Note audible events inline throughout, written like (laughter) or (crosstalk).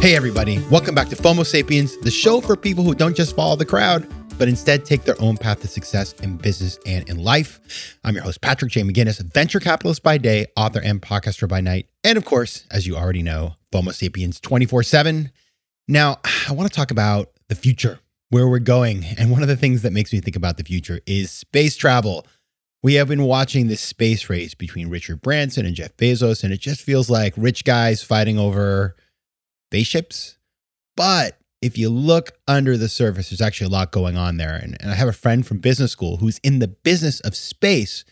Hey, everybody. Welcome back to FOMO Sapiens, the show for people who don't just follow the crowd, but instead take their own path to success in business and in life. I'm your host, Patrick J. McGinnis, venture capitalist by day, author and podcaster by night. And of course, as you already know, FOMO Sapiens 24 7. Now, I want to talk about the future, where we're going. And one of the things that makes me think about the future is space travel. We have been watching this space race between Richard Branson and Jeff Bezos, and it just feels like rich guys fighting over spaceships. But if you look under the surface, there's actually a lot going on there. And, and I have a friend from business school who's in the business of space.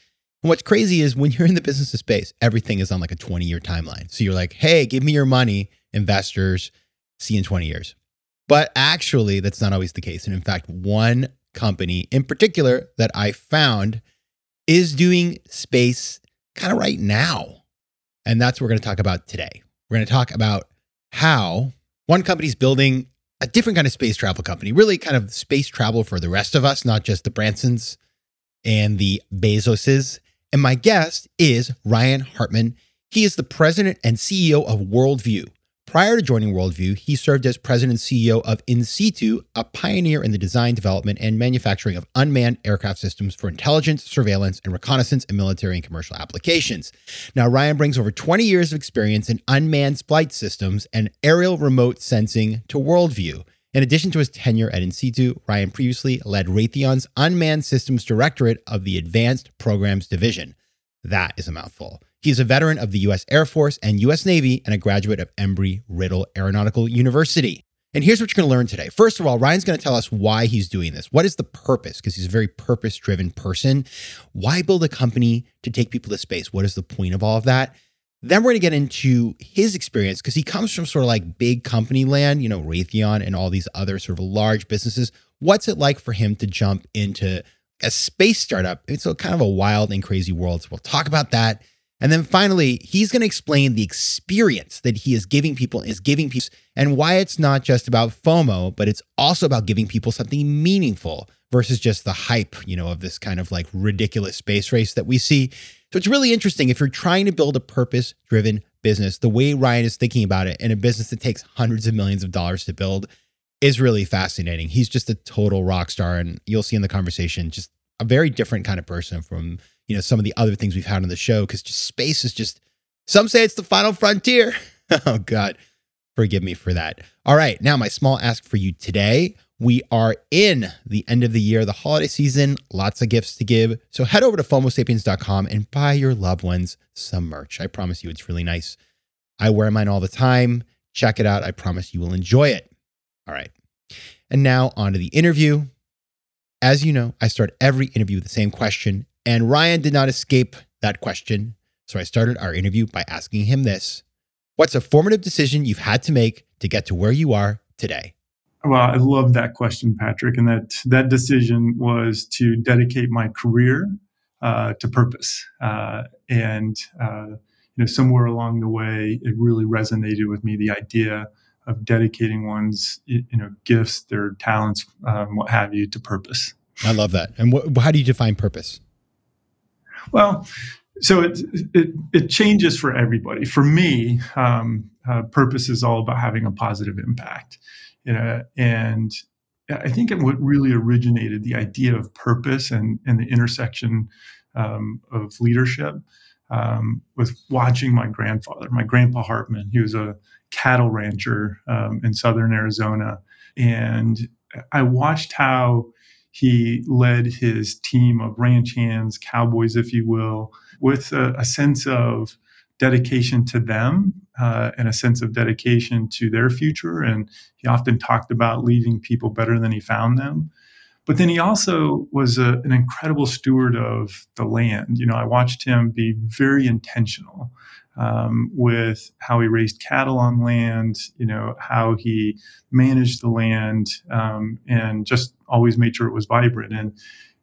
And what's crazy is when you're in the business of space, everything is on like a 20 year timeline. So you're like, hey, give me your money, investors, see you in 20 years. But actually, that's not always the case. And in fact, one company in particular that I found is doing space kind of right now. And that's what we're going to talk about today. We're going to talk about how one company's building a different kind of space travel company, really kind of space travel for the rest of us, not just the Bransons and the Bezoses. And my guest is Ryan Hartman. He is the president and CEO of Worldview. Prior to joining Worldview, he served as president and CEO of Insitu, a pioneer in the design, development, and manufacturing of unmanned aircraft systems for intelligence, surveillance, and reconnaissance in military and commercial applications. Now, Ryan brings over 20 years of experience in unmanned flight systems and aerial remote sensing to Worldview. In addition to his tenure at Insitu, Ryan previously led Raytheon's Unmanned Systems Directorate of the Advanced Programs Division. That is a mouthful. He's a veteran of the U.S. Air Force and U.S. Navy and a graduate of Embry Riddle Aeronautical University. And here's what you're going to learn today. First of all, Ryan's going to tell us why he's doing this. What is the purpose? Because he's a very purpose driven person. Why build a company to take people to space? What is the point of all of that? Then we're going to get into his experience because he comes from sort of like big company land, you know, Raytheon and all these other sort of large businesses. What's it like for him to jump into a space startup? It's a kind of a wild and crazy world. So we'll talk about that. And then finally, he's going to explain the experience that he is giving people, is giving people, and why it's not just about FOMO, but it's also about giving people something meaningful versus just the hype, you know, of this kind of like ridiculous space race that we see. So it's really interesting if you're trying to build a purpose driven business, the way Ryan is thinking about it in a business that takes hundreds of millions of dollars to build is really fascinating. He's just a total rock star. And you'll see in the conversation, just a very different kind of person from you know some of the other things we've had on the show because just space is just some say it's the final frontier. (laughs) Oh god. Forgive me for that. All right now my small ask for you today. We are in the end of the year the holiday season lots of gifts to give. So head over to fomosapiens.com and buy your loved ones some merch. I promise you it's really nice. I wear mine all the time. Check it out. I promise you will enjoy it. All right. And now on to the interview. As you know, I start every interview with the same question, and Ryan did not escape that question. So I started our interview by asking him this What's a formative decision you've had to make to get to where you are today? Well, I love that question, Patrick. And that, that decision was to dedicate my career uh, to purpose. Uh, and, uh, you know, somewhere along the way, it really resonated with me the idea of dedicating one's you know gifts, their talents, um, what have you, to purpose. I love that. And wh- how do you define purpose? Well, so it it, it changes for everybody. For me, um, uh, purpose is all about having a positive impact. You know, and I think what really originated the idea of purpose and and the intersection um, of leadership um, with watching my grandfather, my grandpa Hartman. He was a cattle rancher um, in southern Arizona, and I watched how he led his team of ranch hands, cowboys, if you will, with a, a sense of dedication to them uh, and a sense of dedication to their future. And he often talked about leaving people better than he found them. But then he also was a, an incredible steward of the land. You know, I watched him be very intentional um, with how he raised cattle on land, you know, how he managed the land, um, and just always made sure it was vibrant. And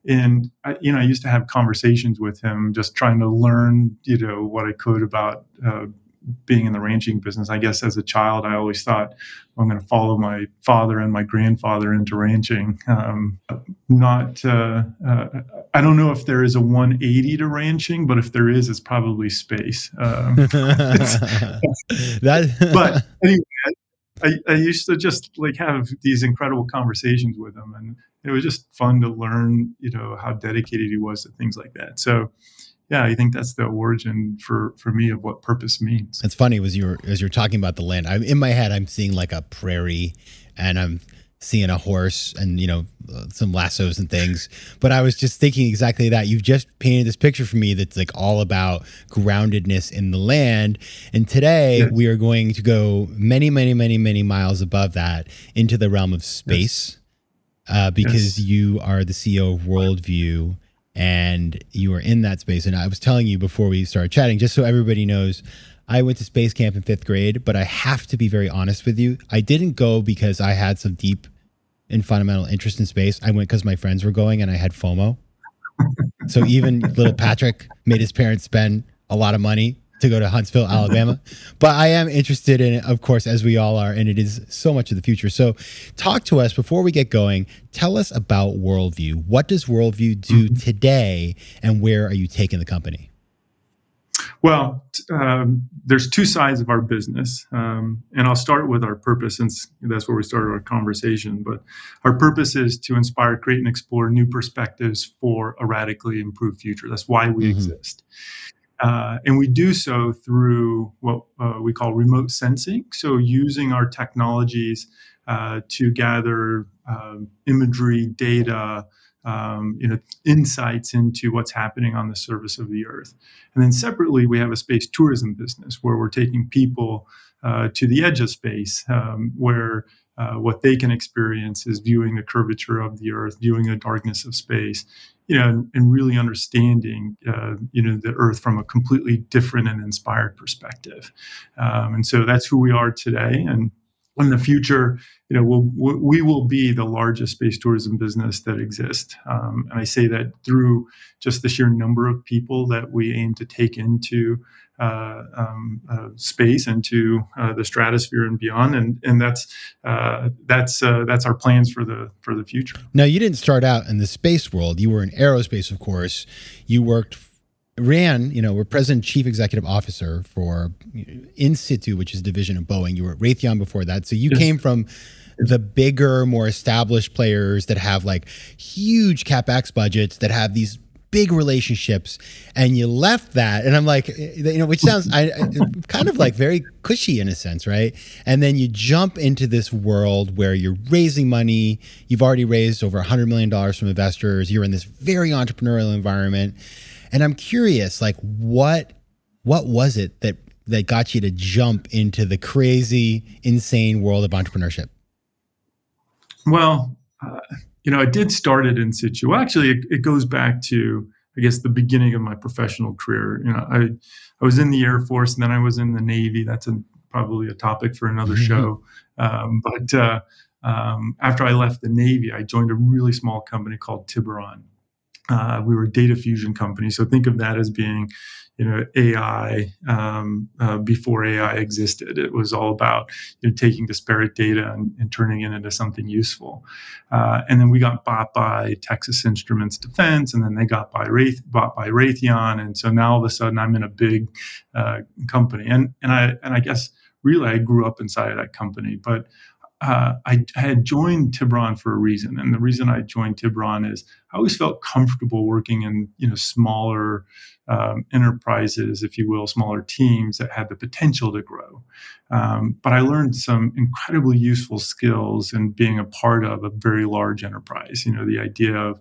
and I, you know, I used to have conversations with him, just trying to learn, you know, what I could about uh, being in the ranching business. I guess as a child, I always thought I'm going to follow my father and my grandfather into ranching. Um, not, uh, uh, I don't know if there is a 180 to ranching, but if there is, it's probably space. Um, (laughs) that, (laughs) but anyway, I, I, used to just like have these incredible conversations with him, and it was just fun to learn, you know, how dedicated he was to things like that. So yeah, I think that's the origin for for me of what purpose means. It's funny as you're as you're talking about the land. I'm in my head. I'm seeing like a prairie, and I'm seeing a horse and you know some lassos and things. But I was just thinking exactly that. You've just painted this picture for me that's like all about groundedness in the land. And today yes. we are going to go many, many, many, many miles above that into the realm of space. Yes. Uh, because yes. you are the CEO of Worldview and you are in that space. And I was telling you before we started chatting, just so everybody knows, I went to space camp in fifth grade, but I have to be very honest with you. I didn't go because I had some deep and fundamental interest in space. I went because my friends were going and I had FOMO. so even little Patrick made his parents spend a lot of money to go to Huntsville, Alabama. but I am interested in it, of course, as we all are, and it is so much of the future. So, talk to us before we get going. Tell us about Worldview. What does Worldview do mm-hmm. today, and where are you taking the company? Well, um, there's two sides of our business, um, and I'll start with our purpose, since that's where we started our conversation. But our purpose is to inspire, create, and explore new perspectives for a radically improved future. That's why we mm-hmm. exist. Uh, and we do so through what uh, we call remote sensing. So, using our technologies uh, to gather um, imagery, data, um, you know, insights into what's happening on the surface of the Earth. And then separately, we have a space tourism business where we're taking people uh, to the edge of space, um, where uh, what they can experience is viewing the curvature of the Earth, viewing the darkness of space, you know, and, and really understanding, uh, you know, the Earth from a completely different and inspired perspective. Um, and so that's who we are today. And in the future, you know, we'll, we will be the largest space tourism business that exists. Um, and I say that through just the sheer number of people that we aim to take into uh, um, uh, space into uh, the stratosphere and beyond, and and that's uh, that's uh, that's our plans for the for the future. Now, you didn't start out in the space world. You were in aerospace, of course. You worked ran, you know, were president chief executive officer for Insitu, which is division of Boeing. You were at Raytheon before that. So you yes. came from the bigger, more established players that have like huge capex budgets that have these big relationships and you left that and i'm like eh, you know which sounds I, kind of like very cushy in a sense right and then you jump into this world where you're raising money you've already raised over 100 million dollars from investors you're in this very entrepreneurial environment and I'm curious, like what what was it that that got you to jump into the crazy, insane world of entrepreneurship? Well, uh, you know, I did start it Insitu. Well, actually, it, it, goes back to I guess the beginning of my professional career. You know, I I was in the Air Force, and then I was in the Navy. That's a, probably a topic for another mm-hmm. show. Um, but uh, um, after I left the Navy, I joined a really small company called Tiburon. Uh, we were a data fusion company, so think of that as being, you know, AI um, uh, before AI existed. It was all about you know, taking disparate data and, and, turning it into something useful. Uh, and then we got bought by Texas Instruments Defense, and then they got by Wraith, bought by Raytheon, and so now all of a sudden I'm in a big uh, company. And and I and I guess really I grew up inside of that company, but uh, I, I, had joined Tiburon for a reason. And the reason I joined Tiburon is I always felt comfortable working in you know smaller um, enterprises, if you will, smaller teams that had the potential to grow. Um, but I learned some incredibly useful skills in being a part of a very large enterprise. You know, the idea of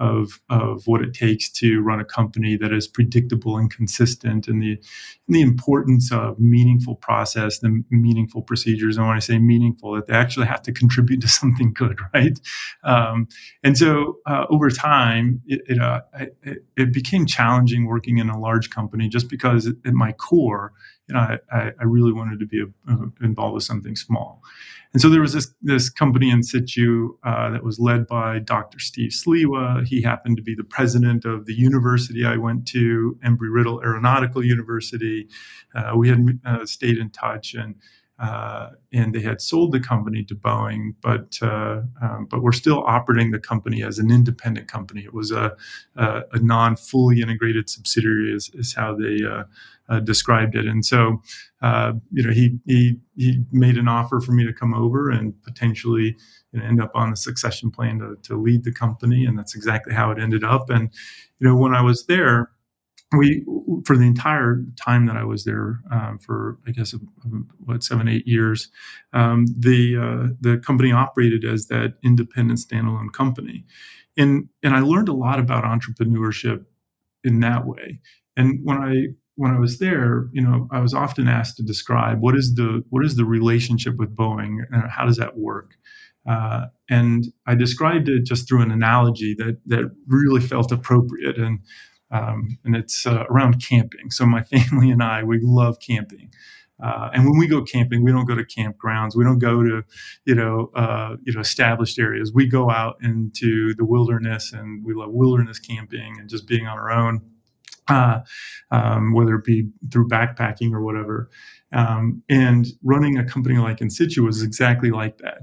of of what it takes to run a company that is predictable and consistent, and the and the importance of meaningful process and meaningful procedures. And when I say meaningful, that they actually have to contribute to something good, (laughs) right? Um, and so uh, over time, it it, uh, it, it became challenging working in a large company just because at my core you know, I, I really wanted to be a, uh, involved with something small. And so there was this, this company Insitu uh, that was led by Dr. Steve Sliwa. He happened to be the president of the university I went to, Embry Riddle Aeronautical University. Uh, we had uh, stayed in touch and uh, and they had sold the company to Boeing, but uh, um, but we're still operating the company as an independent company. It was a, a, a non fully integrated subsidiary, is, is how they uh, uh described it. And so, uh, you know, he he he made an offer for me to come over and potentially you know, end up on the succession plan to, to lead the company, and that's exactly how it ended up. And you know, when I was there we for the entire time that I was there um, for I guess what seven eight years, um, the uh, the company operated as that independent standalone company, and and I learned a lot about entrepreneurship in that way. And when I when I was there, you know, I was often asked to describe what is the what is the relationship with Boeing and how does that work. Uh, and I described it just through an analogy that that really felt appropriate and um, and it's uh, around camping. So my (laughs) family and I, we love camping. Uh, and when we go camping, we don't go to campgrounds. We don't go to, you know, uh, you know, established areas. We go out into the wilderness, and we love wilderness camping and just being on our own, uh, um, whether it be through backpacking or whatever. Um, and running a company like Insitu was exactly like that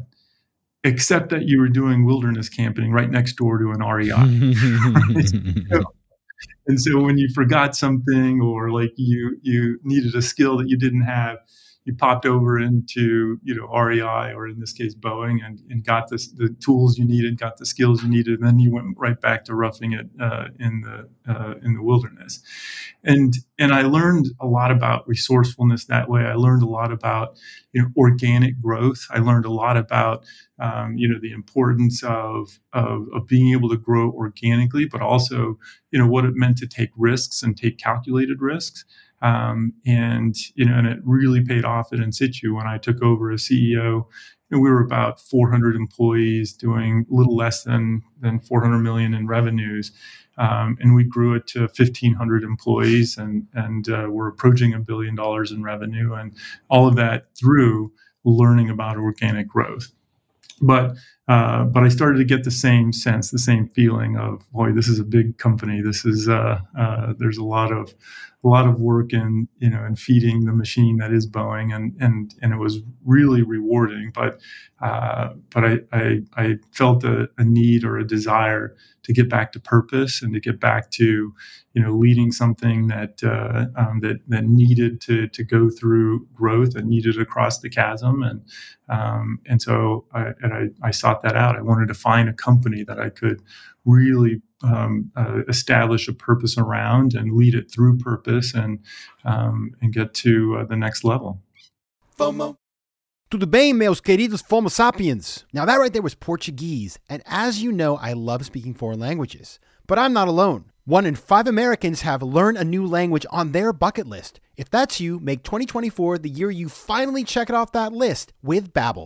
except that you were doing wilderness camping right next door to an REI. (laughs) (laughs) and so when you forgot something or like you you needed a skill that you didn't have you popped over into you know REI or in this case Boeing and, and got the, the tools you needed, got the skills you needed, and then you went right back to roughing it uh, in the uh, in the wilderness. And and I learned a lot about resourcefulness that way. I learned a lot about you know organic growth. I learned a lot about um, you know the importance of, of of being able to grow organically, but also you know what it meant to take risks and take calculated risks. Um, and you know, and it really paid off at Insitu when I took over as CEO. And we were about 400 employees doing a little less than than 400 million in revenues, um, and we grew it to 1,500 employees, and and uh, we're approaching a billion dollars in revenue, and all of that through learning about organic growth. But uh, but I started to get the same sense, the same feeling of, boy, this is a big company. This is uh, uh, there's a lot of a lot of work in you know in feeding the machine that is Boeing, and and and it was really rewarding. But uh, but I, I, I felt a, a, need or a desire to get back to purpose and to get back to you know leading something that uh, um, that that needed to to go through growth and needed to cross the chasm and um, and so I, and I, I sought that out. I wanted to find a company that I could really um, uh, establish a purpose around and lead it through purpose and um, and get to uh, the next level. FOMO. Tudo bem, meus queridos Fomo sapiens? Now that right there was Portuguese, and as you know, I love speaking foreign languages. But I'm not alone. One in five Americans have learned a new language on their bucket list. If that's you, make 2024 the year you finally check it off that list with Babbel,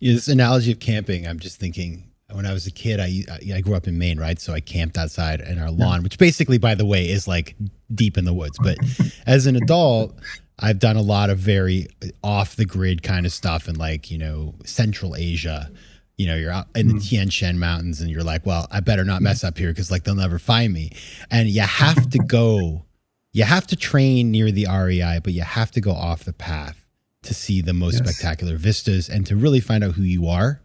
Yeah, this analogy of camping, I'm just thinking when I was a kid, I I grew up in Maine, right? So I camped outside in our lawn, which basically, by the way, is like deep in the woods. But (laughs) as an adult, I've done a lot of very off the grid kind of stuff in like you know Central Asia. You know, you're out in the mm. Tian Shan Mountains, and you're like, well, I better not mess up here because like they'll never find me. And you have to go, you have to train near the REI, but you have to go off the path to see the most yes. spectacular vistas and to really find out who you are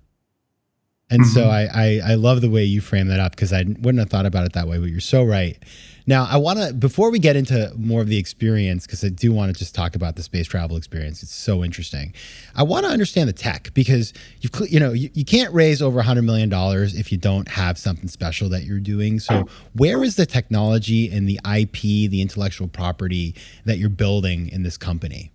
and mm-hmm. so I, I, I love the way you frame that up because I wouldn't have thought about it that way, but you're so right. Now I want to before we get into more of the experience because I do want to just talk about the space travel experience. It's so interesting. I want to understand the tech because you you know you, you can't raise over 100 million dollars if you don't have something special that you're doing. So where is the technology and the IP, the intellectual property that you're building in this company?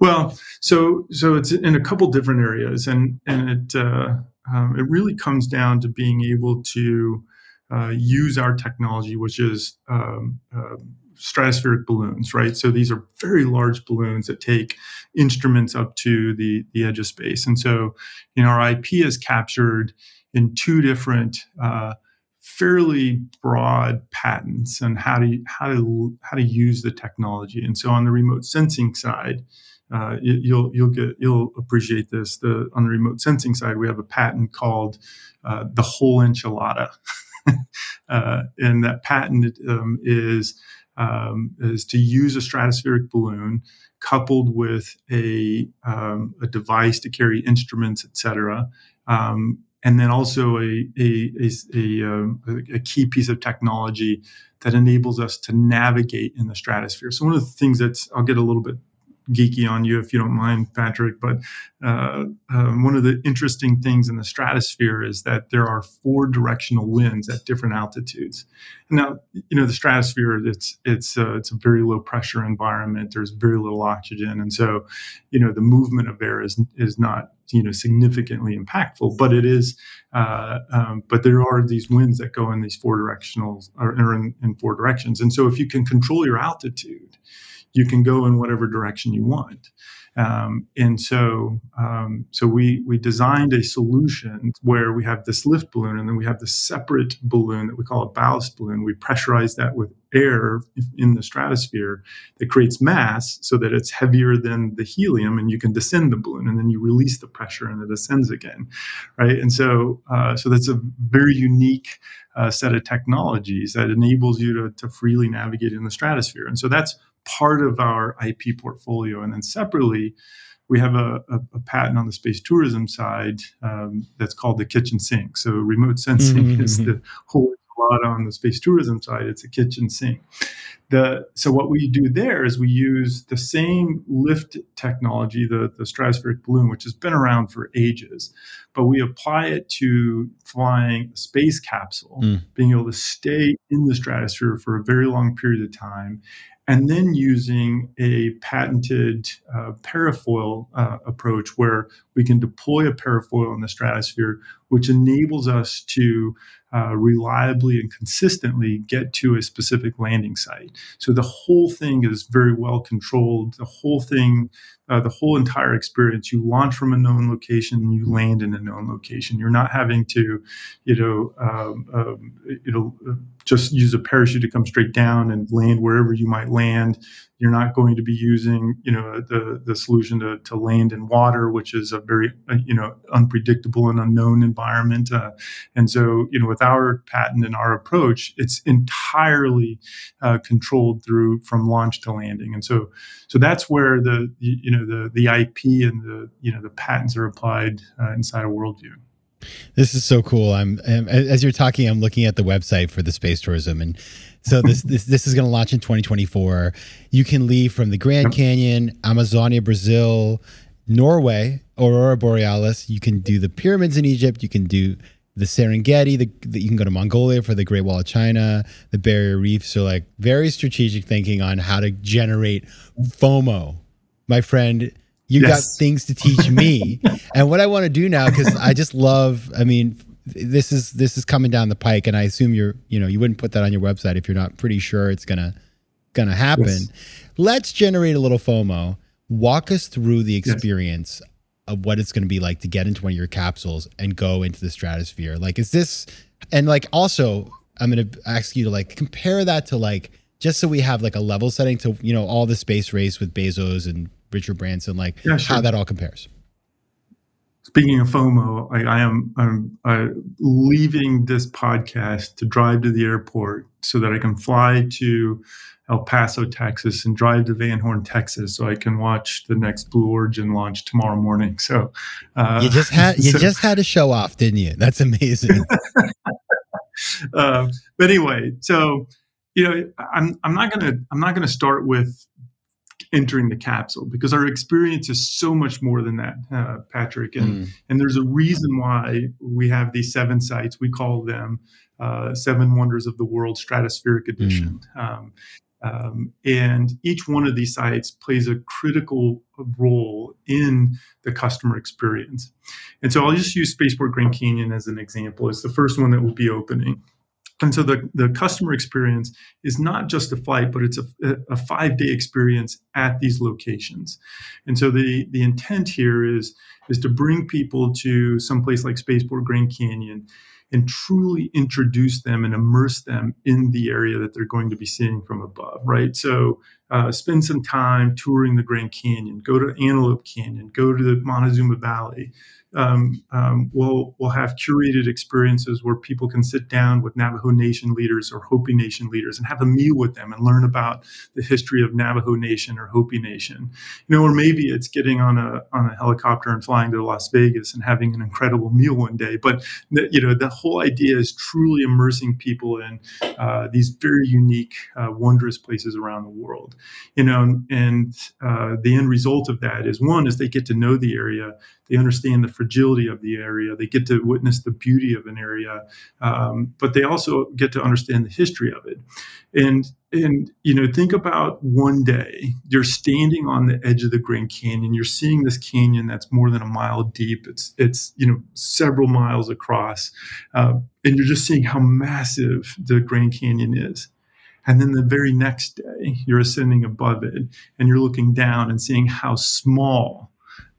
Well, so so it's in a couple different areas, and and it uh, um, it really comes down to being able to uh, use our technology, which is um, uh, stratospheric balloons, right? So these are very large balloons that take instruments up to the the edge of space, and so you know our IP is captured in two different uh, fairly broad patents on how to how to how to use the technology. And so on the remote sensing side, uh, you'll you'll get you'll appreciate this. The on the remote sensing side, we have a patent called uh, the whole enchilada, (laughs) uh, and that patent um, is um, is to use a stratospheric balloon coupled with a um, a device to carry instruments, etc. Um, and then also a a, a, a, um, a, key piece of technology that enables us to navigate in the stratosphere. So one of the things that's I'll get a little bit geeky on you if you don't mind, Patrick. But uh, um, one of the interesting things in the stratosphere is that there are four directional winds at different altitudes. Now, you know, the stratosphere it's it's uh, it's a very low pressure environment. There's very little oxygen, and so you know the movement of air is is not you know significantly impactful but it is uh, um, but there are these winds that go in these four directionals or, or in, in, four directions and so if you can control your altitude you can go in whatever direction you want. Um, and so, um, so we we designed a solution where we have this lift balloon, and then we have this separate balloon that we call a ballast balloon. We pressurize that with air in the stratosphere that creates mass, so that it's heavier than the helium, and you can descend the balloon, and then you release the pressure, and it ascends again, right? And so, uh, so that's a very unique. Uh, set of technologies that enables you to, to freely navigate in the stratosphere. And so that's part of our IP portfolio. And then separately, we have a, a, a patent on the space tourism side um, that's called the kitchen sink. So remote sensing mm-hmm. is the whole lot on the space tourism side. It's a kitchen sink. The, so what we do there is we use the same lift technology, the, the stratospheric balloon, which has been around for ages, but we apply it to flying a space capsule, mm. being able to stay in the stratosphere for a very long period of time and then using a patented uh, parafoil uh, approach where we can deploy a parafoil in the stratosphere, which enables us to uh, reliably and consistently get to a specific landing site. So the whole thing is very well controlled. The whole thing, uh, the whole entire experience, you launch from a known location you land in a known location. You're not having to, you know, um, um, you know, just use a parachute to come straight down and land wherever you might land. You're not going to be using, you know, the the solution to, to land in water, which is a very, uh, you know, unpredictable and unknown environment. Uh, and so, you know, with our patent and our approach, it's entirely uh, controlled through from launch to landing. And so, so that's where the you know the the IP and the you know the patents are applied uh, inside a worldview. This is so cool. I'm as you're talking, I'm looking at the website for the space tourism and so this (laughs) this this is going to launch in 2024. You can leave from the Grand Canyon, Amazonia, Brazil, Norway, Aurora Borealis. You can do the pyramids in Egypt. You can do the Serengeti. The, the, you can go to Mongolia for the Great Wall of China, the Barrier Reef. So like very strategic thinking on how to generate FOMO. My friend, you yes. got things to teach me. (laughs) and what I want to do now, because I just love. I mean this is this is coming down the pike and i assume you're you know you wouldn't put that on your website if you're not pretty sure it's gonna gonna happen yes. let's generate a little fomo walk us through the experience yes. of what it's going to be like to get into one of your capsules and go into the stratosphere? Like, is this, and like also, I'm going to ask you to like compare that to like, just so we have like a level setting to, you know, all the space race with Bezos and Richard Branson, like yeah, sure. how that all compares. Speaking of FOMO, I, I am I'm uh, leaving this podcast to drive to the airport so that I can fly to El Paso, Texas, and drive to Van Horn, Texas, so I can watch the next Blue Origin launch tomorrow morning. So uh, you just had you (laughs) so, just had to show off, didn't you? That's amazing. uh, (laughs) but anyway, so you know, I'm I'm not gonna I'm not gonna start with entering the capsule because our experience is so much more than that, uh, Patrick. And mm. and there's a reason why we have these seven sites. We call them uh, Seven Wonders of the World Stratospheric Edition. Mm. Um, um, and each one of these sites plays a critical role in the customer experience. And so I'll just use Spaceport Grand Canyon as an example. It's the first one that will be opening. And so the, the customer experience is not just a flight, but it's a, a five day experience at these locations. And so the, the intent here is, is to bring people to some place like Spaceport Grand Canyon and truly introduce them and immerse them in the area that they're going to be seeing from above, right? So uh, spend some time touring the Grand Canyon, go to Antelope Canyon, go to the Montezuma Valley, um, um, we'll we'll have curated experiences where people can sit down with Navajo Nation leaders or Hopi Nation leaders and have a meal with them and learn about the history of Navajo Nation or Hopi Nation. You know, or maybe it's getting on a on a helicopter and flying to Las Vegas and having an incredible meal one day. But you know, the whole idea is truly immersing people in uh, these very unique, uh, wondrous places around the world. You know, and uh, the end result of that is one is they get to know the area they understand the fragility of the area. They get to witness the beauty of an area, um, but they also get to understand the history of it. And and you know, think about one day you're standing on the edge of the Grand Canyon. You're seeing this canyon that's more than a mile deep. It's it's you know several miles across, uh, and you're just seeing how massive the Grand Canyon is. And then the very next day, you're ascending above it and you're looking down and seeing how small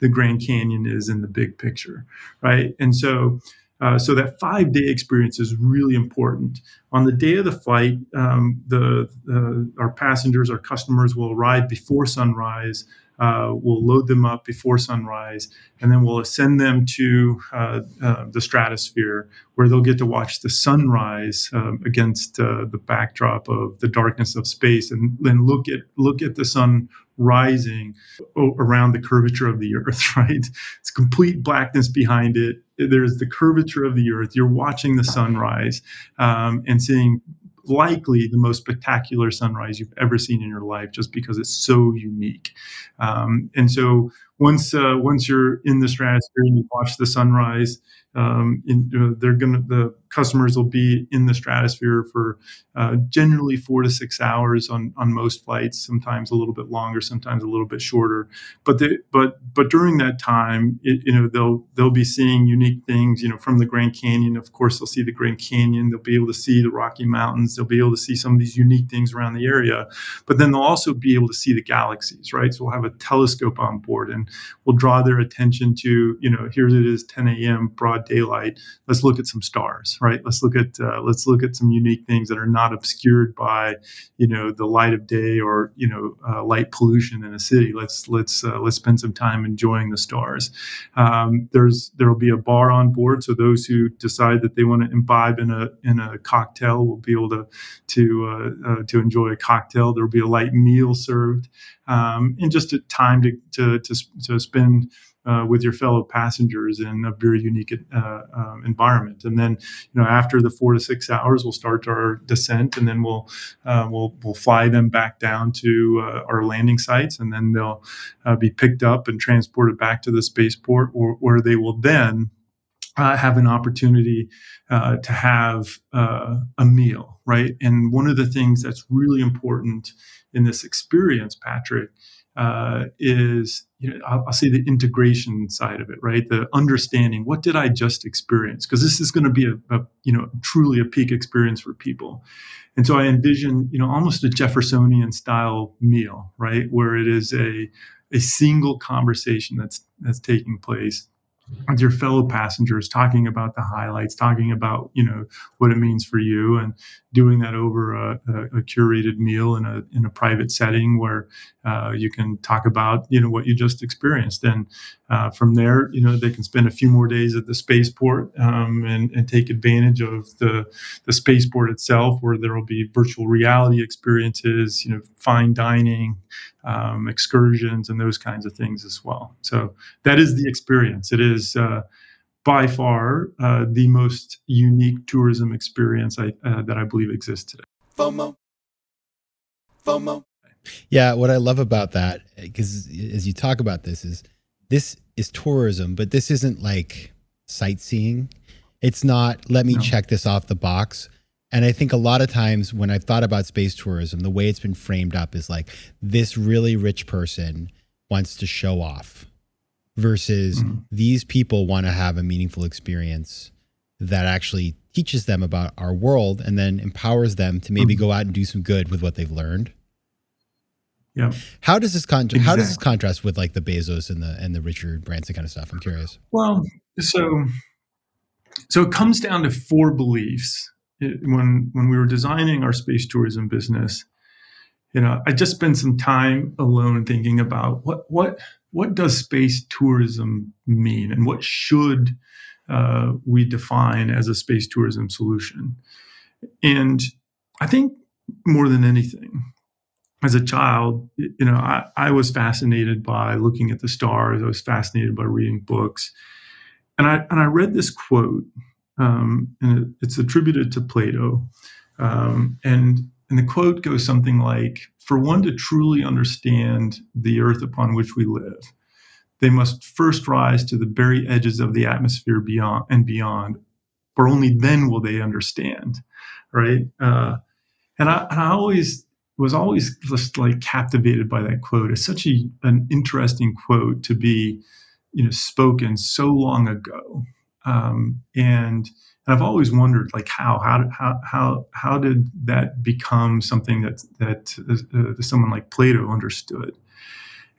the Grand Canyon is in the big picture, right? And so, uh, so that five day experience is really important. On the day of the flight, um, the, uh, our passengers, our customers will arrive before sunrise. Uh, we'll load them up before sunrise, and then we'll ascend them to uh, uh, the stratosphere, where they'll get to watch the sunrise um, against uh, the backdrop of the darkness of space, and then look at look at the sun rising around the curvature of the earth, (laughs) right? It's complete blackness behind it. There's the curvature of the earth. You're watching the sunrise um, and seeing likely the most spectacular sunrise you've ever seen in your life just because it's so unique. Um, and so once uh, once you're in the stratosphere and you watch the sunrise, um, in, uh, they're gonna the customers will be in the stratosphere for uh, generally four to six hours on on most flights. Sometimes a little bit longer, sometimes a little bit shorter. But they, but but during that time, it, you know they'll they'll be seeing unique things. You know from the Grand Canyon. Of course, they'll see the Grand Canyon. They'll be able to see the Rocky Mountains. They'll be able to see some of these unique things around the area. But then they'll also be able to see the galaxies. Right. So we'll have a telescope on board and we'll draw their attention to you know here it is 10 a.m. broad daylight. Let's look at some stars right? Let's look at uh, let's look at some unique things that are not obscured by you know the light of day or you know uh, light pollution in a city. Let's let's uh, let's spend some time enjoying the stars. Um, there's there will be a bar on board so those who decide that they want to imbibe in a in a cocktail will be able to to uh, uh, to enjoy a cocktail. There will be a light meal served um, and just a time to to to, to spend uh, with your fellow passengers in a very unique uh, um, environment. And then, you know, after the four to six hours, we'll start our descent, and then we'll uh, we'll we'll fly them back down to uh, our landing sites, and then they'll uh, be picked up and transported back to the spaceport, or, where they will then. Have an opportunity to have a meal, right? And one of the things that's really important in this experience, Patrick, uh, is you know I'll, I'll, say the integration side of it, right? The understanding what did I just experience? Because this is going to be a, a, you know truly a peak experience for people, and so I envision you know almost a Jeffersonian style meal, right, where it is a a single conversation that's that's taking place with your fellow passengers talking about the highlights talking about you know what it means for you and doing that over a, a, a curated meal in a in a private setting where uh, you can talk about you know what you just experienced. And uh, from there you know they can spend a few more days at the spaceport um, and, and take advantage of the the spaceport itself where there will be virtual reality experiences you know fine dining um, excursions and those kinds of things as well so that is the experience it is uh, by far uh, the most unique tourism experience I, uh, that I believe exists today. FOMO. FOMO. Yeah, what I love about that, because as you talk about this, is this is tourism, but this isn't like sightseeing. It's not, let me no. check this off the box. And I think a lot of times when I've thought about space tourism, the way it's been framed up is like this really rich person wants to show off versus mm-hmm. these people want to have a meaningful experience that actually teaches them about our world and then empowers them to maybe mm-hmm. go out and do some good with what they've learned. Yeah. How does this con- exactly. how does this contrast with like the Bezos and the and the Richard Branson kind of stuff? I'm curious. Well, so so it comes down to four beliefs. It, when when we were designing our space tourism business, you know, I just spent some time alone thinking about what what what does space tourism mean and what should uh, we define as a space tourism solution? And I think more than anything, as a child, you know, I, I was fascinated by looking at the stars. I was fascinated by reading books, and I and I read this quote, um, and it, it's attributed to Plato, um, and and the quote goes something like, For one to truly understand the earth upon which we live, they must first rise to the very edges of the atmosphere beyond and beyond, for only then will they understand. Right. Uh, and, I, and I always was always just like captivated by that quote. It's such a, an interesting quote to be, you know, spoken so long ago. Um, and and I've always wondered, like, how how how how how did that become something that that uh, someone like Plato understood?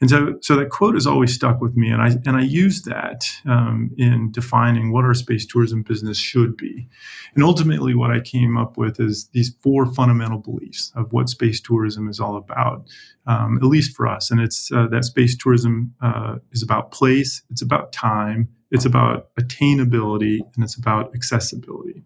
And so, so that quote has always stuck with me, and I and I use that um, in defining what our space tourism business should be. And ultimately, what I came up with is these four fundamental beliefs of what space tourism is all about, um, at least for us. And it's uh, that space tourism uh, is about place, it's about time, it's about attainability and it's about accessibility.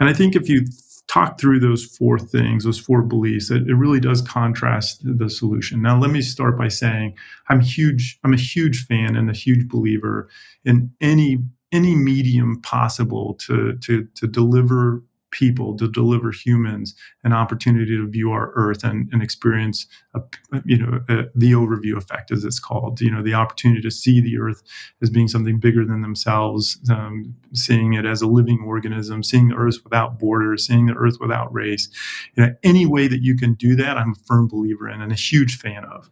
And I think if you talk through those four things, those four beliefs, it, it really does contrast the solution. Now, let me start by saying I'm huge. I'm a huge fan and a huge believer in any any medium possible to to to deliver people to deliver humans an opportunity to view our earth and, and experience a, you know a, the overview effect as it's called. You know the opportunity to see the earth as being something bigger than themselves um, seeing it as a living organism seeing the earth without borders seeing the earth without race. You know any way that you can do that i'm a firm believer in and a huge fan of.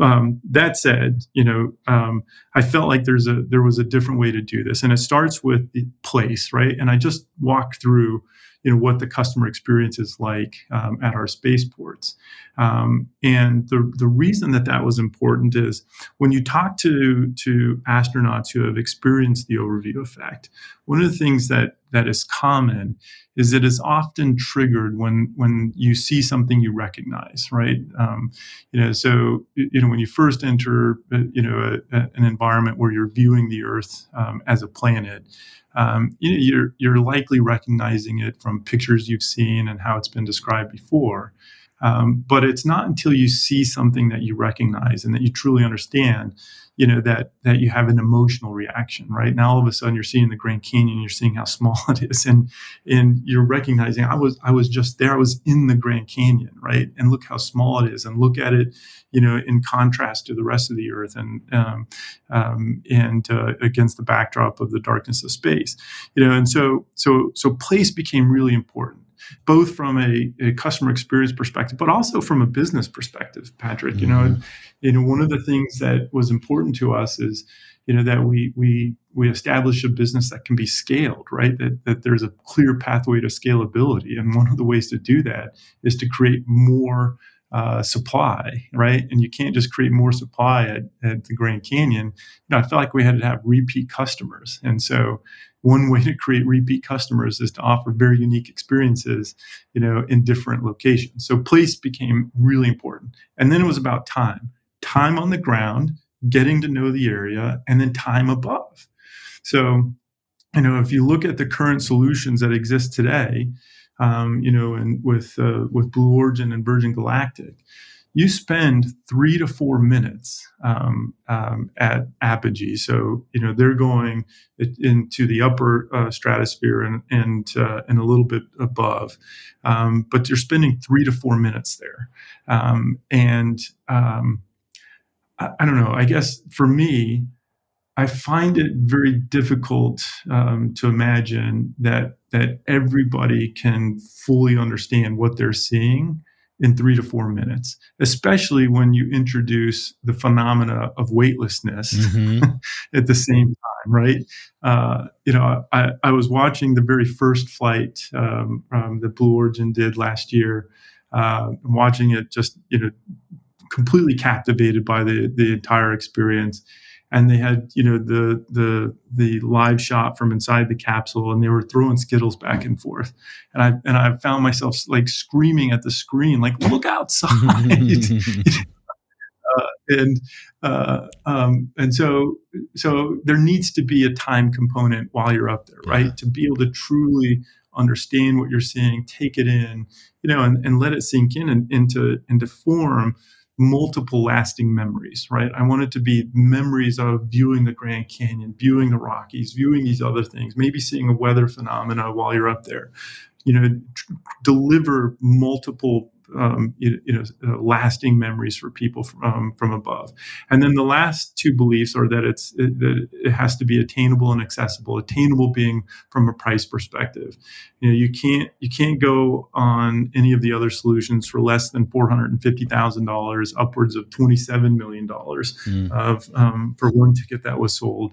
Um, that said you know um, i felt like there's a there was a different way to do this and it starts with the place right and i just walked through you know what the customer experience is like um, at our spaceports. Um, and the the reason that that was important is when you talk to to astronauts who have experienced the overview effect, one of the things that that is common is that it's often triggered when when you see something you recognize, right? Um, you know, so you know when you first enter, uh, you know, a, a, an environment where you're viewing the Earth um, as a planet um, you know, you're you're likely recognizing it from pictures you've seen and how it's been described before. Um, but it's not until you see something that you recognize and that you truly understand, you know, that that you have an emotional reaction, right? Now all of a sudden you're seeing the Grand Canyon, you're seeing how small (laughs) it is, and and you're recognizing I was I was just there, I was in the Grand Canyon, right? And look how small it is, and look at it, you know, in contrast to the rest of the Earth, and um, um, and uh, against the backdrop of the darkness of space, you know, and so so so place became really important both from a, a, customer experience perspective, but also from a business perspective, Patrick. You know, mm-hmm. you know, one of the things that was important to us is, you know, that we we we establish a business that can be scaled, right? That that there's a clear pathway to scalability, and one of the ways to do that is to create more uh, supply, right? And you can't just create more supply at, at the Grand Canyon. You know, I felt like we had to have repeat customers, and so one way to create repeat customers is to offer very unique experiences, you know, in different locations. So place became really important, and then it was about time, time on the ground, getting to know the area, and then time above. So, you know, if you look at the current solutions that exist today, um, you know, and with uh, with Blue Origin and Virgin Galactic, you spend three to four minutes um, um, at apogee. So you know they're going into the upper uh, stratosphere and and uh, and a little bit above, um, but you're spending three to four minutes there, um, and um, I, I, don't know. I guess for me, I find it very difficult um, to imagine that that everybody can fully understand what they're seeing in three to four minutes, especially when you introduce the phenomena of weightlessness mm-hmm. (laughs) at the same time, right? Uh, you know, I, I, was watching the very first flight um, um, that Blue Origin did last year, uh, watching it just, you know, completely captivated by the, the entire experience and they had you know the the the live shot from inside the capsule and they were throwing skittles back and forth. And i and i found myself like screaming at the screen like look outside. (laughs) (laughs) Uh, and uh, um, and so so there needs to be a time component while you're up there right? Yeah. to be able to truly understand what you're seeing take it in you know and, and let it sink in and into into form multiple lasting memories, right? I want it to be memories of viewing the Grand Canyon, viewing the Rockies, viewing these other things, maybe seeing a weather phenomena while you're up there. You know, deliver multiple um, you, you, know uh, lasting memories for people from, um, from above. And then the last two beliefs are that it's it, that it has to be attainable and accessible. Attainable being from a price perspective. You know, you can't you can't go on any of the other solutions for less than four hundred and fifty thousand dollars, upwards of twenty seven million dollars mm. of um, for one ticket that was sold,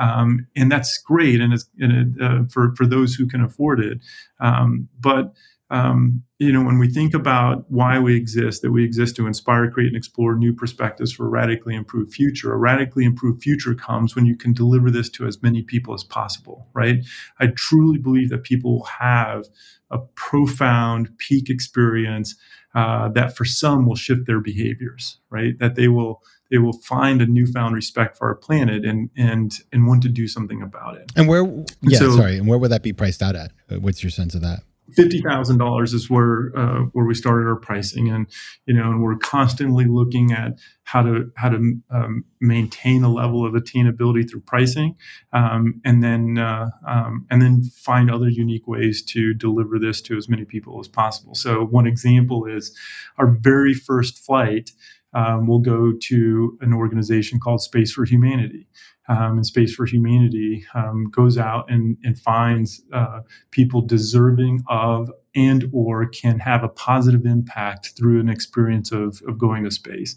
um, and that's great. And it's and it, uh, for for those who can afford it, um, but um, you know, when we think about why we exist, that we exist to inspire, create, and explore new perspectives for a radically improved future. A radically improved future comes when you can deliver this to as many people as possible, right? I truly believe that people will have a profound peak experience uh, that for some will shift their behaviors, right? That they will they will find a newfound respect for our planet and and and want to do something about it. And where, yeah, so, sorry, and where would that be priced out at? What's your sense of that? Fifty thousand dollars is where uh, where we started our pricing, and you know, and we're constantly looking at how to how to um, maintain a level of attainability through pricing, um, and then uh, um, and then find other unique ways to deliver this to as many people as possible. So one example is our very first flight. Um, will go to an organization called Space for Humanity um, and Space for Humanity um, goes out and, and finds uh, people deserving of and or can have a positive impact through an experience of, of going to space.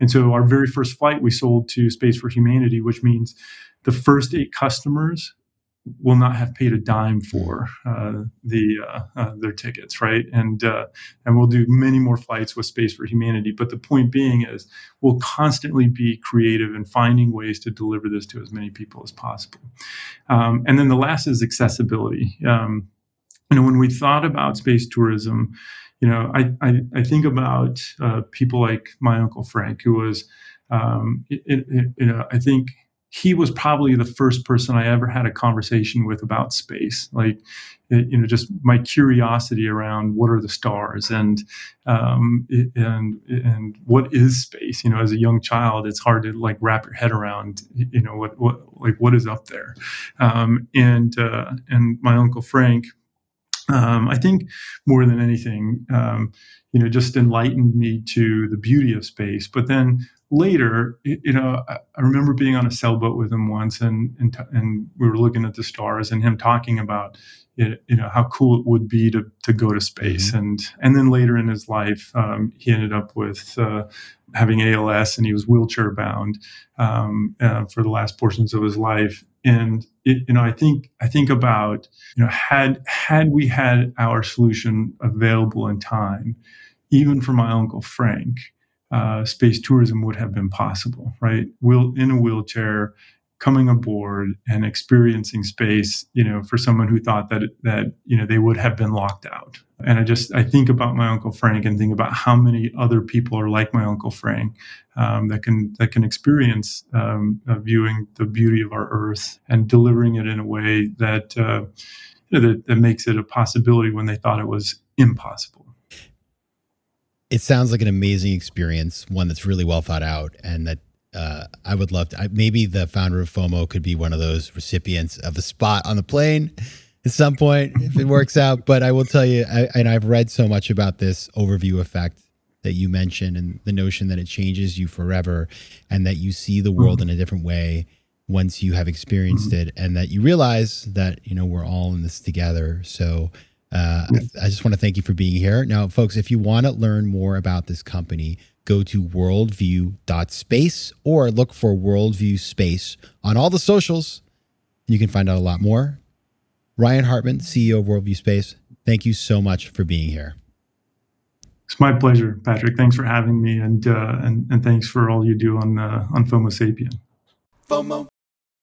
And so our very first flight we sold to Space for Humanity, which means the first eight customers will not have paid a dime for uh, the uh, uh, their tickets, right? And uh, and we'll do many more flights with Space for Humanity. But the point being is, we'll constantly be creative and finding ways to deliver this to as many people as possible. Um, and then the last is accessibility. Um, you know, when we thought about space tourism, you know, I I, I think about uh, people like my uncle Frank, who was, um, it, it, you know, I think he was probably the first person I ever had a conversation with about space. Like, you know, just my curiosity around what are the stars and um, and and what is space. You know, as a young child, it's hard to like wrap your head around. You know, what what like what is up there. Um, and uh, and my uncle Frank, um, I think more than anything, um, you know, just enlightened me to the beauty of space. But then later, you know, I, remember being on a sailboat with him once, and and, and we were looking at the stars, and him talking about you know how cool it would be to to go to space, mm-hmm. and and then later in his life, um, he ended up with uh, having ALS, and he was wheelchair bound um, uh, for the last portions of his life. And it, you know, I think I think about you know had had we had our solution available in time even for my uncle Frank, uh, space tourism would have been possible, right? Will in a wheelchair, coming aboard and experiencing space, you know, for someone who thought that that you know they would have been locked out. And I just I think about my uncle Frank and think about how many other people are like my uncle Frank um, that can that can experience um, uh, viewing the beauty of our Earth and delivering it in a way that, uh, that that makes it a possibility when they thought it was impossible it sounds like an amazing experience, one that's really well thought out, and that uh, I would love to. I, maybe the founder of FOMO could be one of those recipients of a spot on the plane at some point if it works out. But I will tell you, I, and I've read so much about this overview effect that you mentioned, and the notion that it changes you forever, and that you see the world mm-hmm. in a different way once you have experienced mm-hmm. it, and that you realize that you know we're all in this together. So uh, I, I just want to thank you for being here. Now, folks, if you want to learn more about this company, go to worldview.space or look for Worldview Space on all the socials. You can find out a lot more. Ryan Hartman, CEO of Worldview Space, thank you so much for being here. It's my pleasure, Patrick. Thanks for having me, and uh, and, and thanks for all you do on uh, on FOMO Sapien. FOMO.